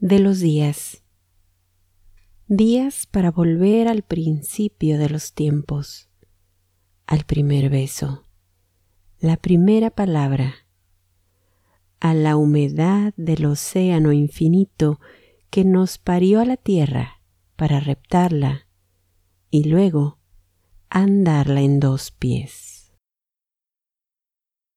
de los días. Días para volver al principio de los tiempos, al primer beso, la primera palabra, a la humedad del océano infinito que nos parió a la tierra para reptarla y luego andarla en dos pies.